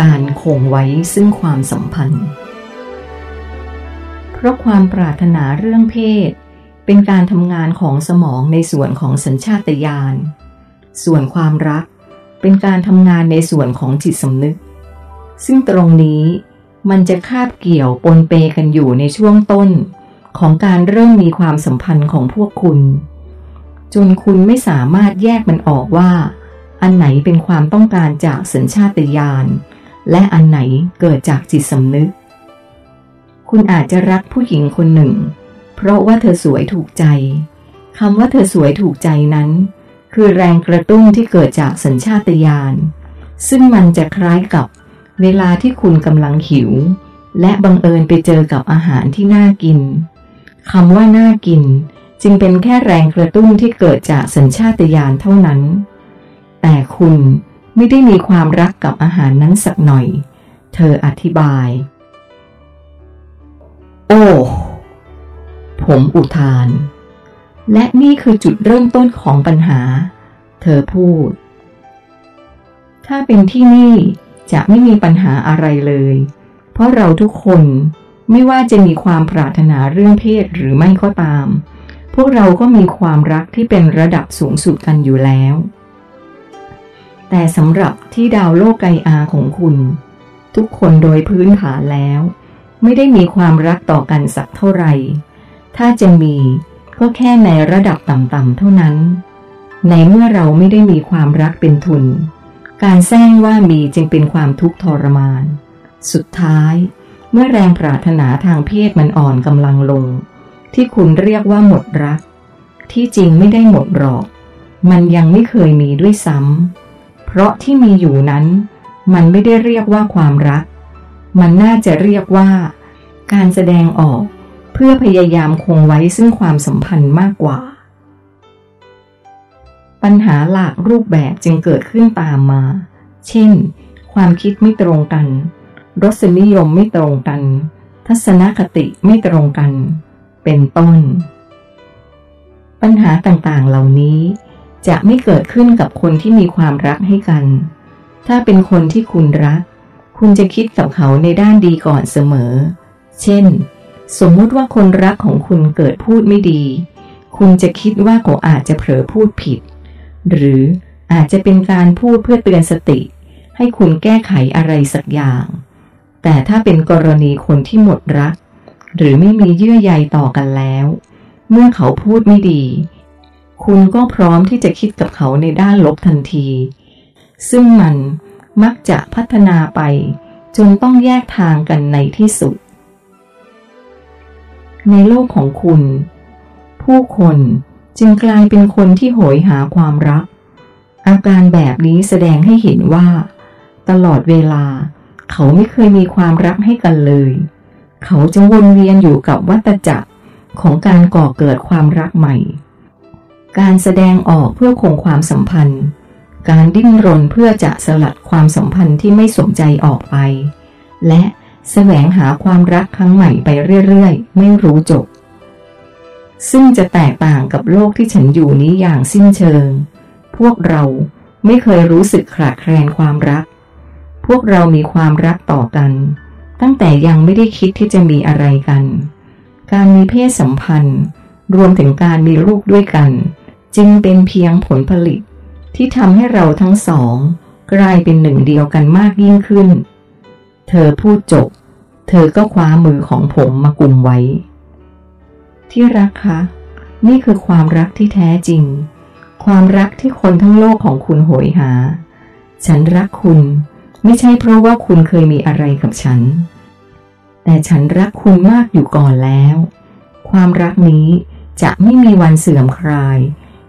การคงไว้ซึ่งความสัมพันธ์ เพราะความปรารถนาเรื่องเพศ เป็นการทำงานของสมองในส่วนของสัญชาตญาณ ส่วนความรักเป็นการทำงานในส่วนของจิตสำนึก ซึ่งตรงนี้มันจะคาบเกี่ยวปนเปกันอยู่ในช่วงต้น ของการเริ่มมีความสัมพันธ์ของพวกคุณ จนคุณไม่สามารถแยกมันออกว่า อันไหนเป็นความต้องการจากสัญชาตญาณ และอันไหนเกิดจากจิตสำนึก คุณอาจจะรักผู้หญิงคนหนึ่ง เพราะว่าเธอสวยถูกใจคำว่าเธอสวยถูกใจนั้น คือแรงกระตุ้นที่เกิดจากสัญชาตญาณซึ่งมันจะคล้ายกับเวลาที่คุณกำลังหิว และบังเอิญไปเจอกับอาหารที่น่ากินคำว่าน่ากิน จึงเป็นแค่แรงกระตุ้นที่เกิดจากสัญชาตญาณเท่านั้น แต่คุณ ไม่ได้มีความรักกับอาหารนั้นสักหน่อย เธออธิบาย โอ้ ผมอุทาน และนี่คือจุดเริ่มต้นของปัญหา เธอพูด ถ้าเป็นที่นี่จะไม่มีปัญหาอะไรเลย เพราะเราทุกคนไม่ว่าจะมีความปรารถนาเรื่องเพศหรือไม่ก็ตาม พวกเราก็มีความรักที่เป็นระดับสูงสุดกันอยู่แล้ว แต่สำหรับที่ดาวโลกไกอาของคุณ ทุกคนโดยพื้นฐานแล้ว ไม่ได้มีความรักต่อกันสักเท่าไหร่ ถ้าจะมีก็แค่ในระดับต่ำๆเท่านั้น ในเมื่อเราไม่ได้มีความรักเป็นทุน การแซงว่ามีจึงเป็นความทุกข์ทรมาน สุดท้าย เมื่อแรงปรารถนาทางเพศมันอ่อนกำลังลง ที่คุณเรียกว่าหมดรัก ที่จริงไม่ได้หมดหรอก มันยังไม่เคยมีด้วยซ้ำ เพราะที่มีอยู่นั้น มันไม่ได้เรียกว่าความรัก มันน่าจะเรียกว่า การแสดงออกเพื่อพยายามคงไว้ซึ่งความสัมพันธ์มากกว่า ปัญหาหลากรูปแบบจึงเกิดขึ้นตามมา เช่น ความคิดไม่ตรงกัน รสนิยมไม่ตรงกัน ทัศนคติไม่ตรงกัน เป็นต้น ปัญหาต่างๆเหล่านี้ จะไม่เกิดขึ้นกับคนที่มีความรักให้กัน ถ้าเป็นคนที่คุณรัก คุณจะคิดกับเขาในด้านดีก่อนเสมอ เช่น สมมุติว่าคนรักของคุณเกิดพูดไม่ดี คุณจะคิดว่าเขาอาจจะเผลอพูดผิด หรืออาจจะเป็นการพูดเพื่อเตือนสติ ให้คุณแก้ไขอะไรสักอย่าง แต่ถ้าเป็นกรณีคนที่หมดรัก หรือไม่มีเยื่อใยต่อกันแล้ว เมื่อเขาพูดไม่ดี คุณก็พร้อมที่จะคิดกับเขาในด้านลบทันที ซึ่งมันมักจะพัฒนาไป จนต้องแยกทางกันในที่สุด ในโลกของคุณ ผู้คนจึงกลายเป็นคนที่โหยหาความรัก อาการแบบนี้แสดงให้เห็นว่า ตลอดเวลา เขาไม่เคยมีความรักให้กันเลย เขาจะวนเวียนอยู่กับวัตจักรของการก่อเกิดความรักใหม่ การแสดงออกเพื่อคงความสัมพันธ์ การดิ้นรนเพื่อจะสลัดความสัมพันธ์ที่ไม่สมใจออกไป และแสวงหาความรักครั้งใหม่ไปเรื่อยๆ ไม่รู้จบ ซึ่งจะแตกต่างกับโลกที่ฉันอยู่นี้อย่างสิ้นเชิง พวกเราไม่เคยรู้สึกขาดแคลนความรัก พวกเรามีความรักต่อกัน ตั้งแต่ยังไม่ได้คิดที่จะมีอะไรกัน การมีเพศสัมพันธ์ รวมถึงการมีลูกด้วยกัน จึงเป็นเพียงผลผลิตที่ทำให้เราทั้งสอง กลายเป็นหนึ่งเดียวกันมากยิ่งขึ้น เธอพูดจบ เธอก็คว้ามือของผมมากุมไว้ ที่รักคะ นี่คือความรักที่แท้จริง ความรักที่คนทั้งโลกของคุณโหยหา ฉันรักคุณ ไม่ใช่เพราะว่าคุณเคยมีอะไรกับฉัน แต่ฉันรักคุณมากอยู่ก่อนแล้ว ความรักนี้จะไม่มีวันเสื่อมคลาย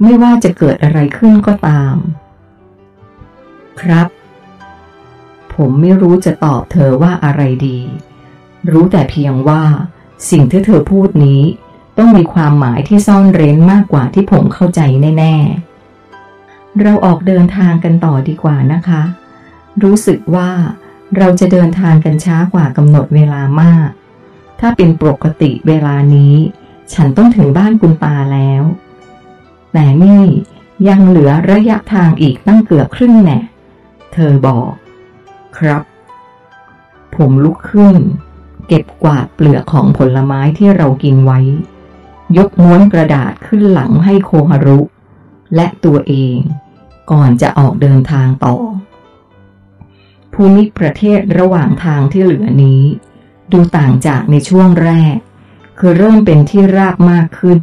ไม่ว่าจะเกิดอะไรขึ้นก็ตาม ครับ ผมไม่รู้จะตอบเธอว่าอะไรดี รู้แต่เพียงว่า สิ่งที่เธอพูดนี้ ต้องมีความหมายที่ซ่อนเร้นมากกว่าที่ผมเข้าใจแน่ ๆ เราออกเดินทางกันต่อดีกว่านะคะ รู้สึกว่าเราจะเดินทางกันช้ากว่ากำหนดเวลามาก ถ้าเป็นปกติเวลานี้ ฉันต้องถึงบ้านคุณตาแล้ว แต่นี่ยังเหลือระยะทางอีกตั้งเกือบครึ่งแน่ เธอบอก ครับ ผมลุกขึ้น เก็บกวาดเปลือกของผลไม้ที่เรากินไว้ ยกม้วนกระดาษขึ้นหลังให้โคฮารุ และตัวเอง ก่อนจะออกเดินทางต่อ ภูมิประเทศระหว่างทางที่เหลือนี้ ดูต่างจากในช่วงแรก คือเริ่มเป็นที่ราบมากขึ้น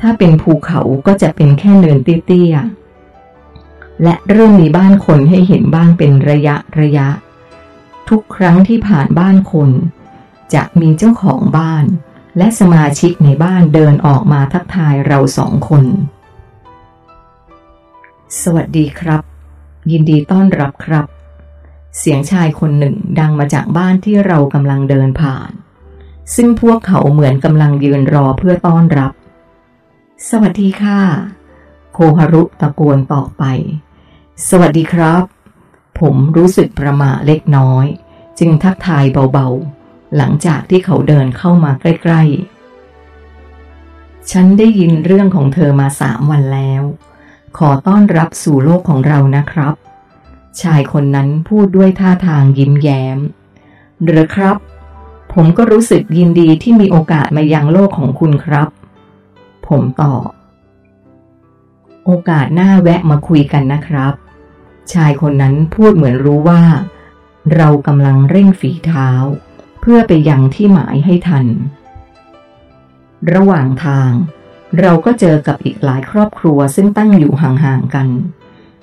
ถ้าเป็นภูเขาก็จะเป็นแค่เนินเตี้ยๆ และเริ่มมีบ้านคนให้เห็นบ้างเป็นระยะระยะ ทุกครั้งที่ผ่านบ้านคน จะมีเจ้าของบ้าน และสมาชิกในบ้านเดินออกมาทักทายเราสองคน สวัสดีครับ ยินดีต้อนรับครับ เสียงชายคนหนึ่งดังมาจากบ้านที่เรากำลังเดินผ่าน ซึ่งพวกเขาเหมือนกำลังยืนรอเพื่อต้อนรับ สวัสดีค่ะ โคฮารุตะโกนต่อไป สวัสดีครับ ผมรู้สึกประมาเล็กน้อย จึงทักทายเบาๆ หลังจากที่เขาเดินเข้ามาใกล้ๆ ฉันได้ยินเรื่องของเธอมาสามวันแล้ว ขอต้อนรับสู่โลกของเรานะครับ ชายคนนั้นพูดด้วยท่าทางยิ้มแย้มหรือครับ ผมก็รู้สึกยินดีที่มีโอกาสมายังโลกของคุณครับ ผมตอบโอกาสหน้าแวะมาคุยกันนะครับ ชายคนนั้นพูดเหมือนรู้ว่า เรากำลังเร่งฝีเท้า เพื่อไปยังที่หมายให้ทัน ระหว่างทาง เราก็เจอกับอีกหลายครอบครัวซึ่งตั้งอยู่ห่างๆกัน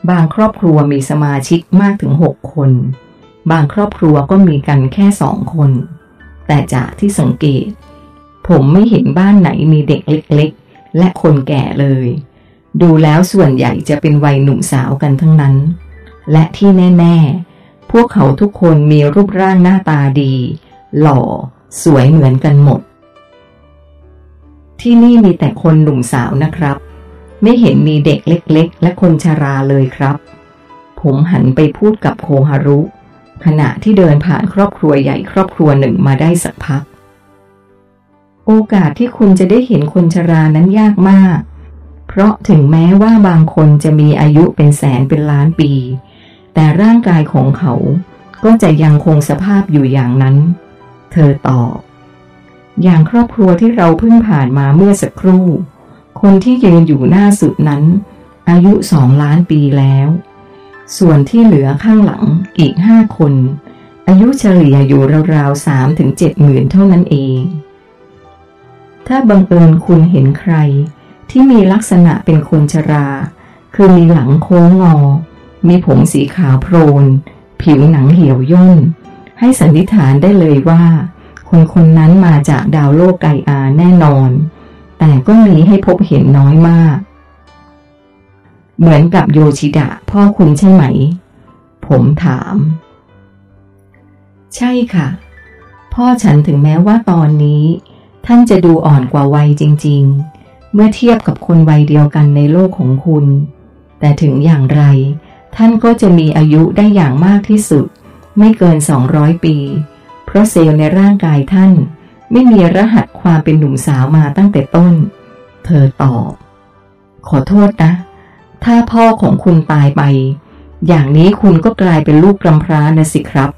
บางครอบครัวมีสมาชิกมากถึงหกคน บางครอบครัวก็มีกันแค่สองคน แต่จากที่สังเกตผมไม่เห็นบ้านไหนมีเด็กเล็ก และคนแก่เลย ดูแล้วส่วนใหญ่จะเป็นวัยหนุ่มสาวกันทั้งนั้น และที่แน่ ๆ พวกเขาทุกคนมีรูปร่างหน้าตาดี หล่อ สวยเหมือนกันหมด ที่นี่มีแต่คนหนุ่มสาวนะครับ ไม่เห็นมีเด็กเล็ก ๆ และคนชาราเลยครับ ผมหันไปพูดกับโคฮารุ ขณะที่เดินผ่านครอบครัวใหญ่ครอบครัวหนึ่งมาได้สักพัก โอกาสที่คุณจะได้เห็นคนชรานั้นยากมาก เพราะถึงแม้ว่าบางคนจะมีอายุเป็นแสนเป็นล้านปี แต่ร่างกายของเขาก็จะยังคงสภาพอยู่อย่างนั้น เธอตอบ อย่างครอบครัวที่เราเพิ่งผ่านมาเมื่อสักครู่ คนที่ยืนอยู่หน้าสุดนั้น อายุสองล้านปีแล้ว ส่วนที่เหลือข้างหลังอีกห้าคน อายุเฉลี่ยอยู่ราวๆสามถึงเจ็ดหมื่นเท่านั้นเอง ถ้าบังเอิญคุณเห็นใคร ที่มีลักษณะเป็นคนชรา คือมีหลังโค้งงอ มีผมสีขาวโพลน ผิวหนังเหี่ยวย่น ให้สันนิษฐานได้เลยว่า คนคนนั้นมาจากดาวโลกไกอาแน่นอน แต่ก็มีให้พบเห็นน้อยมาก เหมือนกับโยชิดะพ่อคุณใช่ไหม ผมถาม ใช่ค่ะ พ่อฉันถึงแม้ว่าตอนนี้ ท่านจะดูอ่อนกว่าวัยจริง ๆ เมื่อเทียบกับคนวัยเดียวกันในโลกของคุณ แต่ถึงอย่างไร ท่านก็จะมีอายุได้อย่างมากที่สุด ไม่เกิน 200 ปี เพราะเซลล์ในร่างกายท่าน ไม่มีรหัสความเป็นหนุ่มสาวมาตั้งแต่ต้น เธอตอบ ขอโทษนะ ถ้าพ่อของคุณตายไป อย่างนี้คุณก็กลายเป็นลูกกำพร้านะสิครับ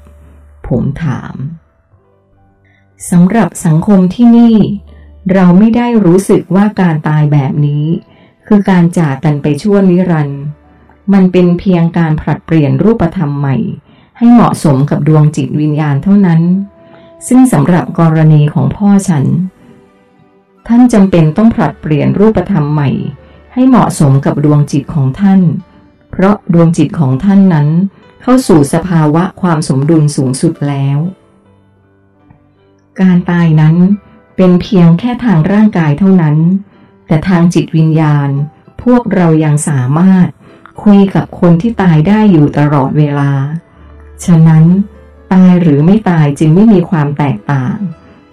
ผมถาม สำหรับสังคมที่นี่ เราไม่ได้รู้สึกว่าการตายแบบนี้ คือการจากกันไปชั่วนิรันดร์มันเป็นเพียงการผลัดเปลี่ยนรูปธรรมใหม่ ให้เหมาะสมกับดวงจิตวิญญาณเท่านั้น ซึ่งสำหรับกรณีของพ่อฉัน ท่านจำเป็นต้องผลัดเปลี่ยนรูปธรรมใหม่ ให้เหมาะสมกับดวงจิตของท่าน เพราะดวงจิตของท่านนั้น เข้าสู่สภาวะความสมดุลสูงสุดแล้ว การตายนั้นเป็นเพียงแค่ทางร่างกายเท่านั้น แต่ทางจิตวิญญาณ พวกเรายังสามารถคุยกับคนที่ตายได้อยู่ตลอดเวลา ฉะนั้น ตายหรือไม่ตายจึงไม่มีความแตกต่าง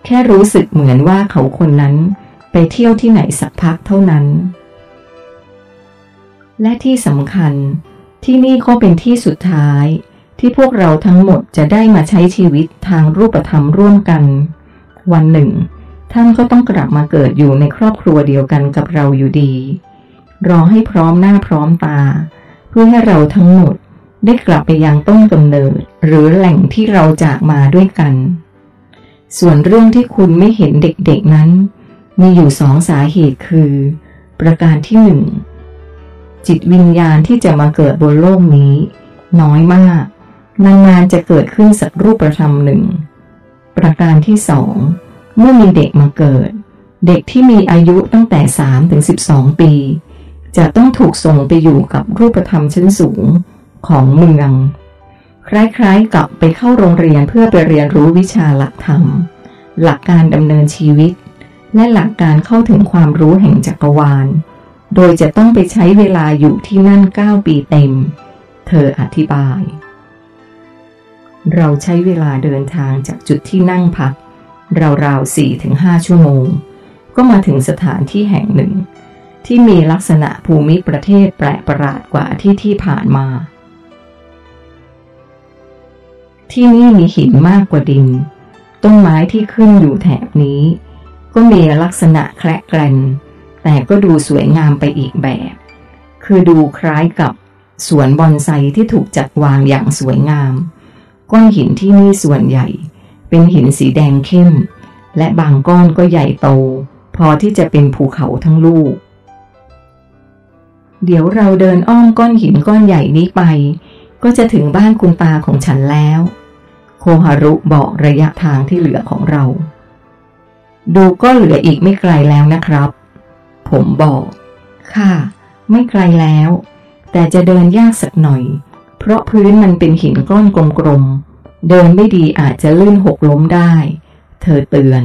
แค่รู้สึกเหมือนว่าเขาคนนั้น ไปเที่ยวที่ไหนสักพักเท่านั้น และที่สำคัญที่นี่ก็เป็นที่สุดท้าย ที่พวกเราทั้งหมดจะได้มาใช้ชีวิตทางรูปธรรมร่วมกัน วันหนึ่ง ท่านก็ต้องกลับมาเกิดอยู่ในครอบครัวเดียวกันกับเราอยู่ดี รอให้พร้อมหน้าพร้อมตา เพื่อให้เราทั้งหมดได้กลับไปยังต้นกำเนิด หรือแหล่งที่เราจากมาด้วยกัน ส่วนเรื่องที่คุณไม่เห็นเด็กๆนั้น มีอยู่สองสาเหตุคือ ประการที่หนึ่งจิตวิญญาณที่จะมาเกิดบนโลกนี้ น้อยมาก นานๆจะเกิดขึ้นสักรูปธรรมหนึ่ง ประการที่สองเมื่อมีเด็กมาเกิด เด็กที่มีอายุตั้งแต่3ถึง12 ปี จะต้องถูกส่งไปอยู่กับรูปธรรมชั้นสูงของเมือง คล้ายๆกับไปเข้าโรงเรียนเพื่อไปเรียนรู้วิชาหลักธรรม หลักการดำเนินชีวิต และหลักการเข้าถึงความรู้แห่งจักรวาล โดยจะต้องไปใช้เวลาอยู่ที่นั่น 9 ปีเต็ม เธออธิบาย เราใช้เวลาเดินทางจากจุดที่นั่งพัก ราวๆสี่ถึงห้าชั่วโมง ก็มาถึงสถานที่แห่งหนึ่ง ที่มีลักษณะภูมิประเทศแปลกประหลาดกว่าที่ที่ผ่านมา ที่นี่มีหินมากกว่าดิน ต้นไม้ที่ขึ้นอยู่แถบนี้ ก็มีลักษณะแคละแกรนแต่ก็ดูสวยงามไปอีกแบบ คือดูคล้ายกับสวนบอนไซที่ถูกจัดวางอย่างสวยงาม ก้อนหินที่นี่ส่วนใหญ่ เป็นหินสีแดงเข้ม และบางก้อนก็ใหญ่โต พอที่จะเป็นภูเขาทั้งลูก เดี๋ยวเราเดินอ้อมก้อนหินก้อนใหญ่นี้ไป ก็จะถึงบ้านคุณตาของฉันแล้ว โคฮารุบอกระยะทางที่เหลือของเรา ดูก็เหลืออีกไม่ไกลแล้วนะครับ ผมบอก ค่ะ ไม่ไกลแล้ว แต่จะเดินยากสักหน่อย ราะพื้นมันเป็นหินก้อนกลมๆ เดินไม่ดีอาจจะลื่นหกล้มได้ เธอเตือน